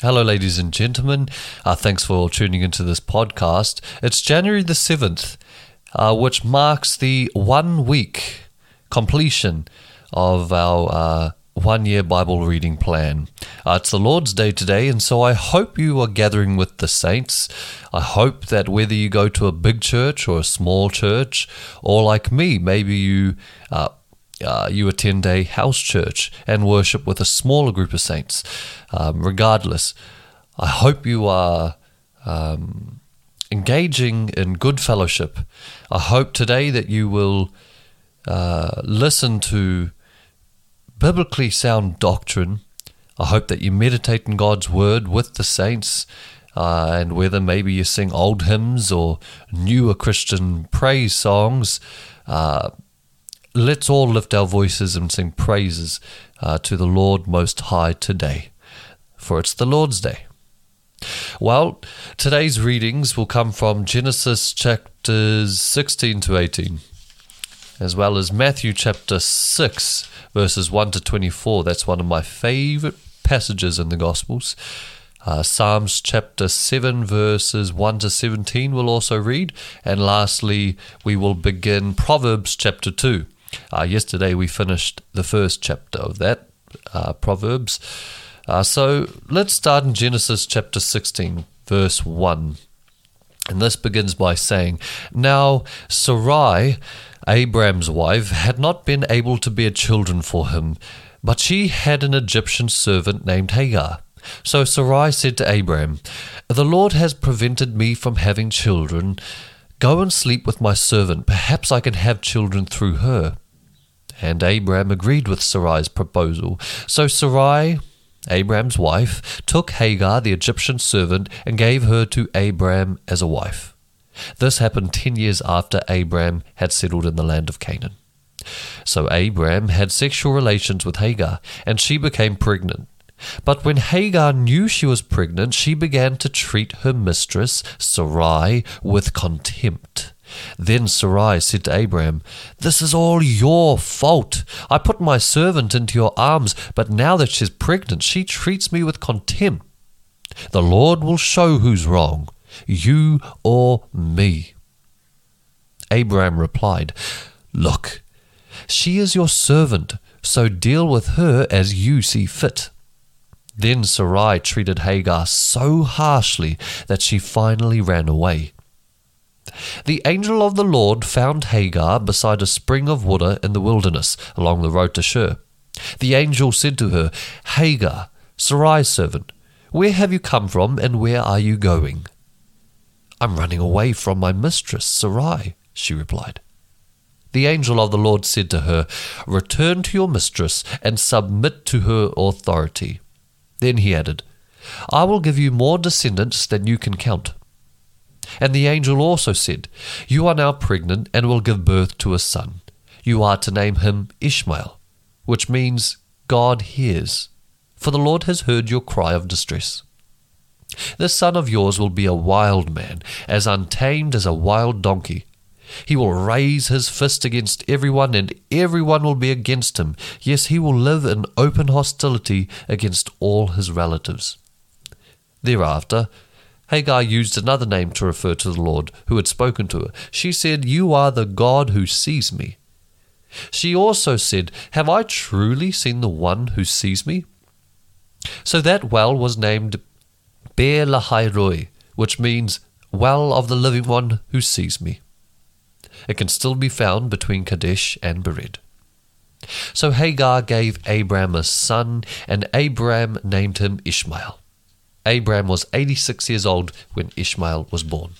Hello, ladies and gentlemen. Uh, thanks for tuning into this podcast. It's January the 7th, uh, which marks the one week completion of our uh, one year Bible reading plan. Uh, it's the Lord's Day today, and so I hope you are gathering with the saints. I hope that whether you go to a big church or a small church, or like me, maybe you. Uh, you attend a house church and worship with a smaller group of saints. Um, regardless, I hope you are um, engaging in good fellowship. I hope today that you will uh, listen to biblically sound doctrine. I hope that you meditate in God's word with the saints. Uh, and whether maybe you sing old hymns or newer Christian praise songs, uh, let's all lift our voices and sing praises uh, to the Lord Most High today, for it's the Lord's Day. Well, today's readings will come from Genesis chapters 16 to 18, as well as Matthew chapter 6, verses 1 to 24. That's one of my favorite passages in the Gospels. Uh, Psalms chapter 7, verses 1 to 17, we'll also read. And lastly, we will begin Proverbs chapter 2 uh, yesterday we finished the first chapter of that, uh, Proverbs. Uh, so let's start in Genesis chapter 16, verse 1. And this begins by saying, Now Sarai, Abraham's wife, had not been able to bear children for him, but she had an Egyptian servant named Hagar. So Sarai said to Abraham, The Lord has prevented me from having children. Go and sleep with my servant. Perhaps I can have children through her. And Abraham agreed with Sarai's proposal. So Sarai, Abraham's wife, took Hagar, the Egyptian servant, and gave her to Abraham as a wife. This happened ten years after Abraham had settled in the land of Canaan. So Abraham had sexual relations with Hagar, and she became pregnant. But when Hagar knew she was pregnant, she began to treat her mistress, Sarai, with contempt. Then Sarai said to Abraham, This is all your fault. I put my servant into your arms, but now that she's pregnant, she treats me with contempt. The Lord will show who's wrong, you or me. Abraham replied, Look, she is your servant, so deal with her as you see fit. Then Sarai treated Hagar so harshly that she finally ran away. The angel of the Lord found Hagar beside a spring of water in the wilderness along the road to Shur. The angel said to her, Hagar, Sarai's servant, where have you come from and where are you going? I'm running away from my mistress, Sarai, she replied. The angel of the Lord said to her, Return to your mistress and submit to her authority. Then he added, I will give you more descendants than you can count. And the angel also said, You are now pregnant and will give birth to a son. You are to name him Ishmael, which means God hears, for the Lord has heard your cry of distress. This son of yours will be a wild man, as untamed as a wild donkey. He will raise his fist against everyone, and everyone will be against him. Yes, he will live in open hostility against all his relatives. Thereafter, Hagar used another name to refer to the Lord who had spoken to her. She said, You are the God who sees me. She also said, Have I truly seen the one who sees me? So that well was named Beer Lahai Roi, which means Well of the Living One who sees me. It can still be found between Kadesh and Bered. So Hagar gave Abram a son, and Abram named him Ishmael. Abram was 86 years old when Ishmael was born.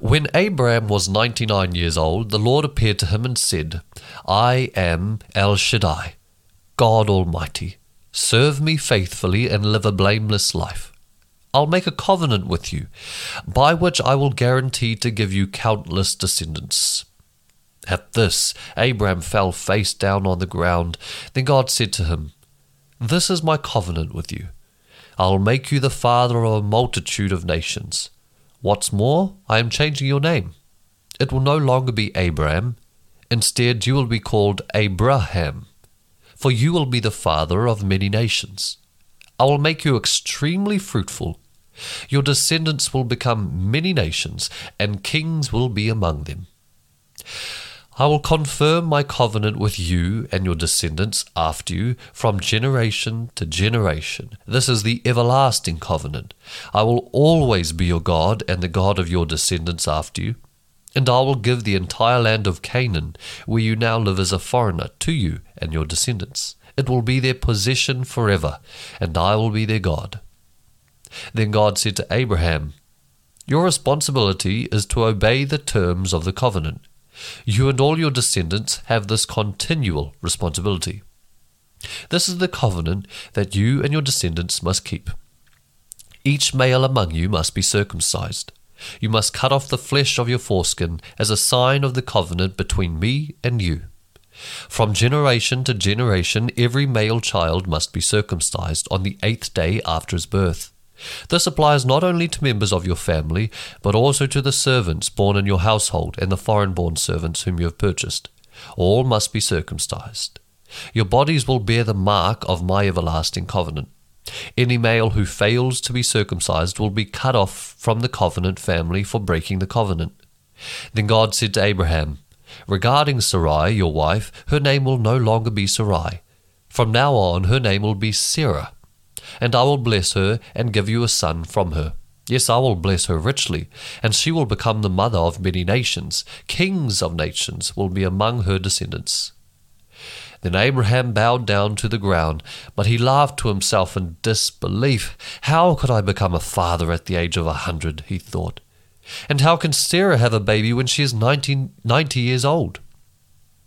When Abram was 99 years old, the Lord appeared to him and said, I am El Shaddai, God Almighty. Serve me faithfully and live a blameless life. I'll make a covenant with you, by which I will guarantee to give you countless descendants. At this, Abram fell face down on the ground. Then God said to him, This is my covenant with you. I'll make you the father of a multitude of nations. What's more, I am changing your name. It will no longer be Abram. Instead, you will be called Abraham, for you will be the father of many nations. I will make you extremely fruitful. Your descendants will become many nations, and kings will be among them. I will confirm my covenant with you and your descendants after you from generation to generation. This is the everlasting covenant. I will always be your God and the God of your descendants after you. And I will give the entire land of Canaan, where you now live as a foreigner, to you and your descendants. It will be their possession forever, and I will be their God. Then God said to Abraham, Your responsibility is to obey the terms of the covenant. You and all your descendants have this continual responsibility. This is the covenant that you and your descendants must keep. Each male among you must be circumcised. You must cut off the flesh of your foreskin as a sign of the covenant between me and you. From generation to generation, every male child must be circumcised on the eighth day after his birth. This applies not only to members of your family, but also to the servants born in your household and the foreign born servants whom you have purchased. All must be circumcised. Your bodies will bear the mark of my everlasting covenant. Any male who fails to be circumcised will be cut off from the covenant family for breaking the covenant. Then God said to Abraham, Regarding Sarai, your wife, her name will no longer be Sarai. From now on, her name will be Sarah and I will bless her and give you a son from her. Yes, I will bless her richly, and she will become the mother of many nations. Kings of nations will be among her descendants. Then Abraham bowed down to the ground, but he laughed to himself in disbelief. How could I become a father at the age of a hundred? he thought. And how can Sarah have a baby when she is ninety, ninety years old?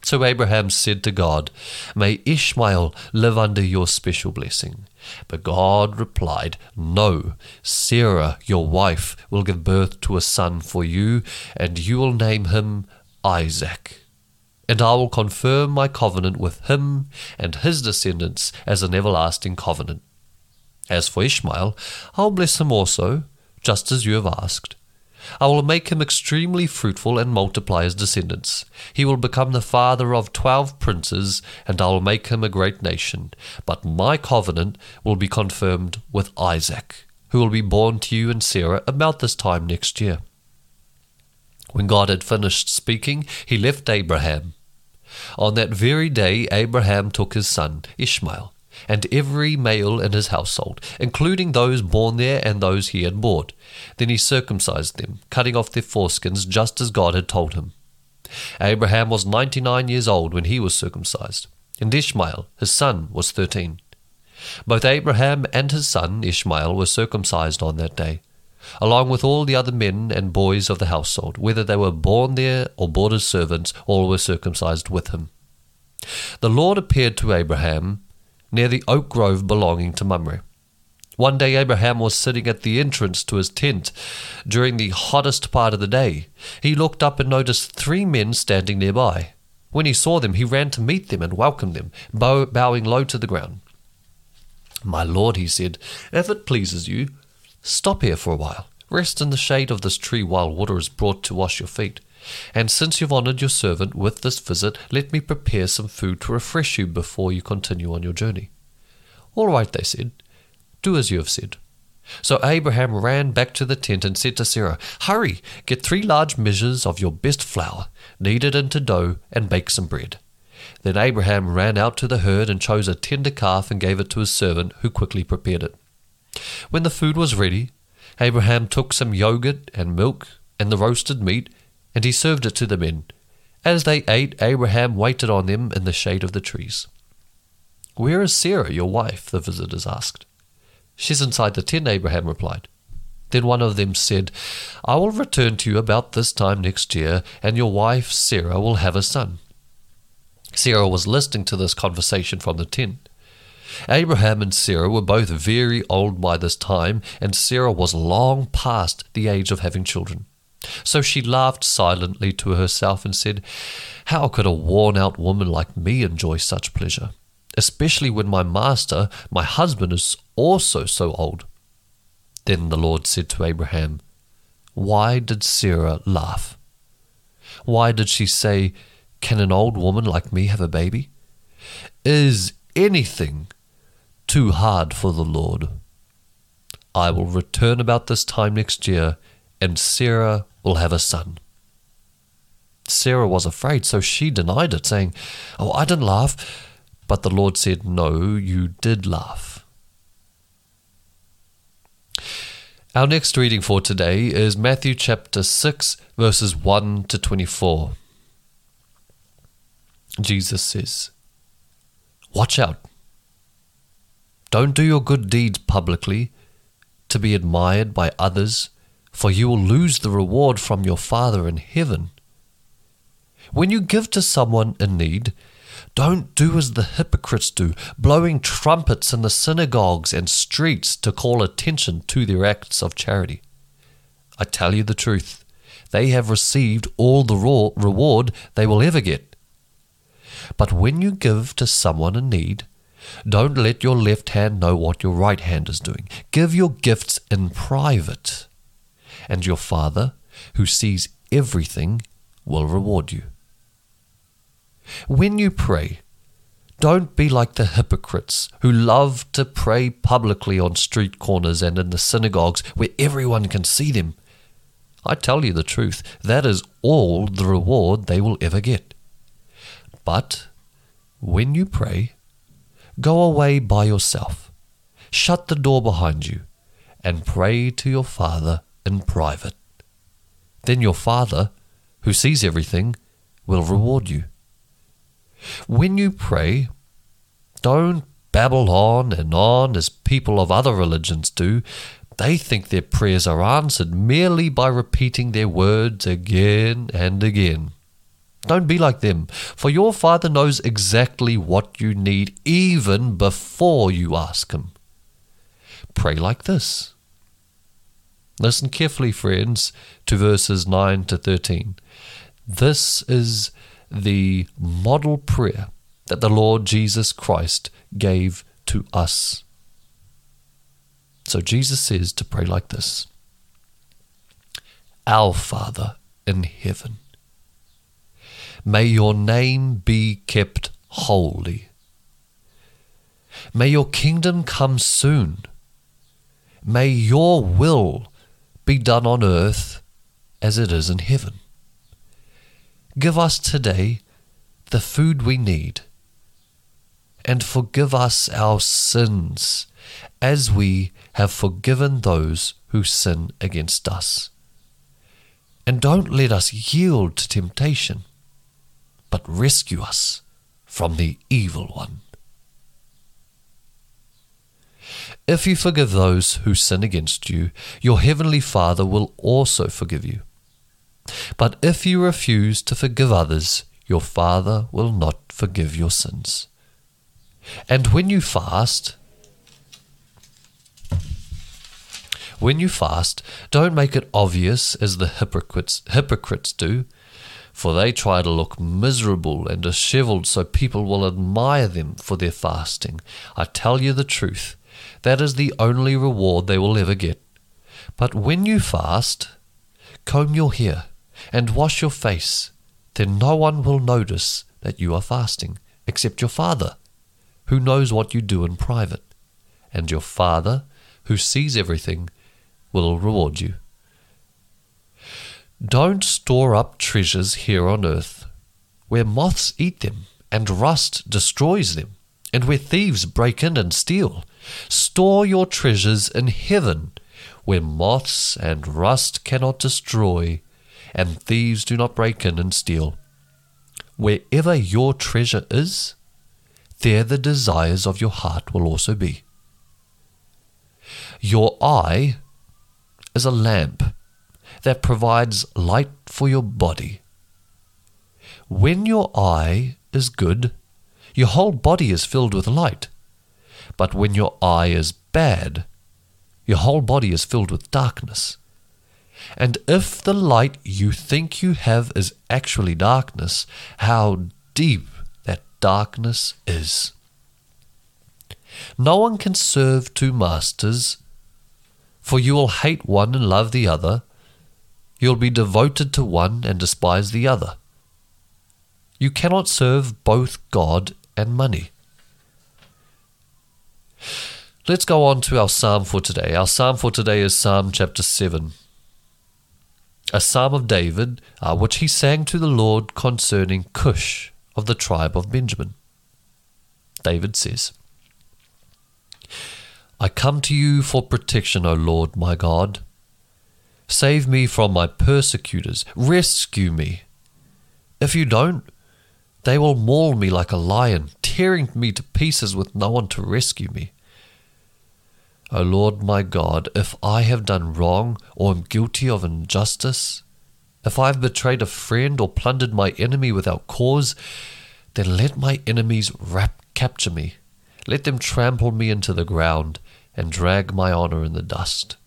So Abraham said to God, May Ishmael live under your special blessing. But God replied, No, Sarah, your wife, will give birth to a son for you, and you will name him Isaac. And I will confirm my covenant with him and his descendants as an everlasting covenant. As for Ishmael, I'll bless him also, just as you have asked. I will make him extremely fruitful and multiply his descendants. He will become the father of twelve princes, and I will make him a great nation. But my covenant will be confirmed with Isaac, who will be born to you and Sarah about this time next year. When God had finished speaking, he left Abraham. On that very day, Abraham took his son, Ishmael and every male in his household, including those born there and those he had bought. Then he circumcised them, cutting off their foreskins just as God had told him. Abraham was ninety nine years old when he was circumcised, and Ishmael, his son, was thirteen. Both Abraham and his son Ishmael were circumcised on that day, along with all the other men and boys of the household, whether they were born there or bought as servants, all were circumcised with him. The Lord appeared to Abraham near the oak grove belonging to Mamre. One day Abraham was sitting at the entrance to his tent during the hottest part of the day. He looked up and noticed three men standing nearby. When he saw them, he ran to meet them and welcomed them, bow- bowing low to the ground. My lord, he said, if it pleases you, stop here for a while. Rest in the shade of this tree while water is brought to wash your feet. And since you've honoured your servant with this visit, let me prepare some food to refresh you before you continue on your journey. All right, they said. Do as you have said. So Abraham ran back to the tent and said to Sarah, Hurry, get three large measures of your best flour, knead it into dough, and bake some bread. Then Abraham ran out to the herd and chose a tender calf and gave it to his servant, who quickly prepared it. When the food was ready, Abraham took some yogurt and milk and the roasted meat and he served it to the men. As they ate, Abraham waited on them in the shade of the trees. Where is Sarah, your wife? the visitors asked. She's inside the tent, Abraham replied. Then one of them said, I will return to you about this time next year, and your wife Sarah will have a son. Sarah was listening to this conversation from the tent. Abraham and Sarah were both very old by this time, and Sarah was long past the age of having children. So she laughed silently to herself and said, How could a worn out woman like me enjoy such pleasure? Especially when my master, my husband, is also so old. Then the Lord said to Abraham, Why did Sarah laugh? Why did she say, Can an old woman like me have a baby? Is anything too hard for the Lord. I will return about this time next year, and Sarah will have a son. Sarah was afraid, so she denied it, saying, Oh, I didn't laugh. But the Lord said, No, you did laugh. Our next reading for today is Matthew chapter 6, verses 1 to 24. Jesus says, Watch out. Don't do your good deeds publicly to be admired by others, for you will lose the reward from your Father in heaven. When you give to someone in need, don't do as the hypocrites do, blowing trumpets in the synagogues and streets to call attention to their acts of charity. I tell you the truth, they have received all the reward they will ever get. But when you give to someone in need, don't let your left hand know what your right hand is doing. Give your gifts in private, and your Father, who sees everything, will reward you. When you pray, don't be like the hypocrites who love to pray publicly on street corners and in the synagogues where everyone can see them. I tell you the truth, that is all the reward they will ever get. But when you pray, go away by yourself, shut the door behind you, and pray to your Father in private. Then your Father, who sees everything, will reward you. When you pray, don't babble on and on as people of other religions do. They think their prayers are answered merely by repeating their words again and again. Don't be like them, for your Father knows exactly what you need even before you ask Him. Pray like this. Listen carefully, friends, to verses 9 to 13. This is the model prayer that the Lord Jesus Christ gave to us. So Jesus says to pray like this Our Father in heaven, may your name be kept holy. May your kingdom come soon. May your will be done on earth as it is in heaven. Give us today the food we need, and forgive us our sins as we have forgiven those who sin against us. And don't let us yield to temptation, but rescue us from the evil one. If you forgive those who sin against you, your heavenly Father will also forgive you. But if you refuse to forgive others, your Father will not forgive your sins. And when you fast, when you fast, don't make it obvious as the hypocrites, hypocrites do, for they try to look miserable and disheveled so people will admire them for their fasting. I tell you the truth, that is the only reward they will ever get. But when you fast, comb your hair and wash your face, then no one will notice that you are fasting, except your Father, who knows what you do in private. And your Father, who sees everything, will reward you. Don't store up treasures here on earth, where moths eat them and rust destroys them, and where thieves break in and steal. Store your treasures in heaven, where moths and rust cannot destroy, and thieves do not break in and steal. Wherever your treasure is, there the desires of your heart will also be. Your eye is a lamp that provides light for your body. When your eye is good, your whole body is filled with light. But when your eye is bad, your whole body is filled with darkness. And if the light you think you have is actually darkness, how deep that darkness is. No one can serve two masters, for you will hate one and love the other. You'll be devoted to one and despise the other. You cannot serve both God and money. Let's go on to our psalm for today. Our psalm for today is Psalm chapter 7, a psalm of David, uh, which he sang to the Lord concerning Cush of the tribe of Benjamin. David says, I come to you for protection, O Lord my God. Save me from my persecutors. Rescue me. If you don't, they will maul me like a lion, tearing me to pieces with no one to rescue me. O Lord my God, if I have done wrong or am guilty of injustice, if I have betrayed a friend or plundered my enemy without cause, then let my enemies rap- capture me. Let them trample me into the ground and drag my honor in the dust.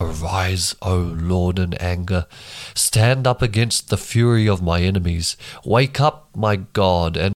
Arise, O Lord, in anger. Stand up against the fury of my enemies. Wake up, my God, and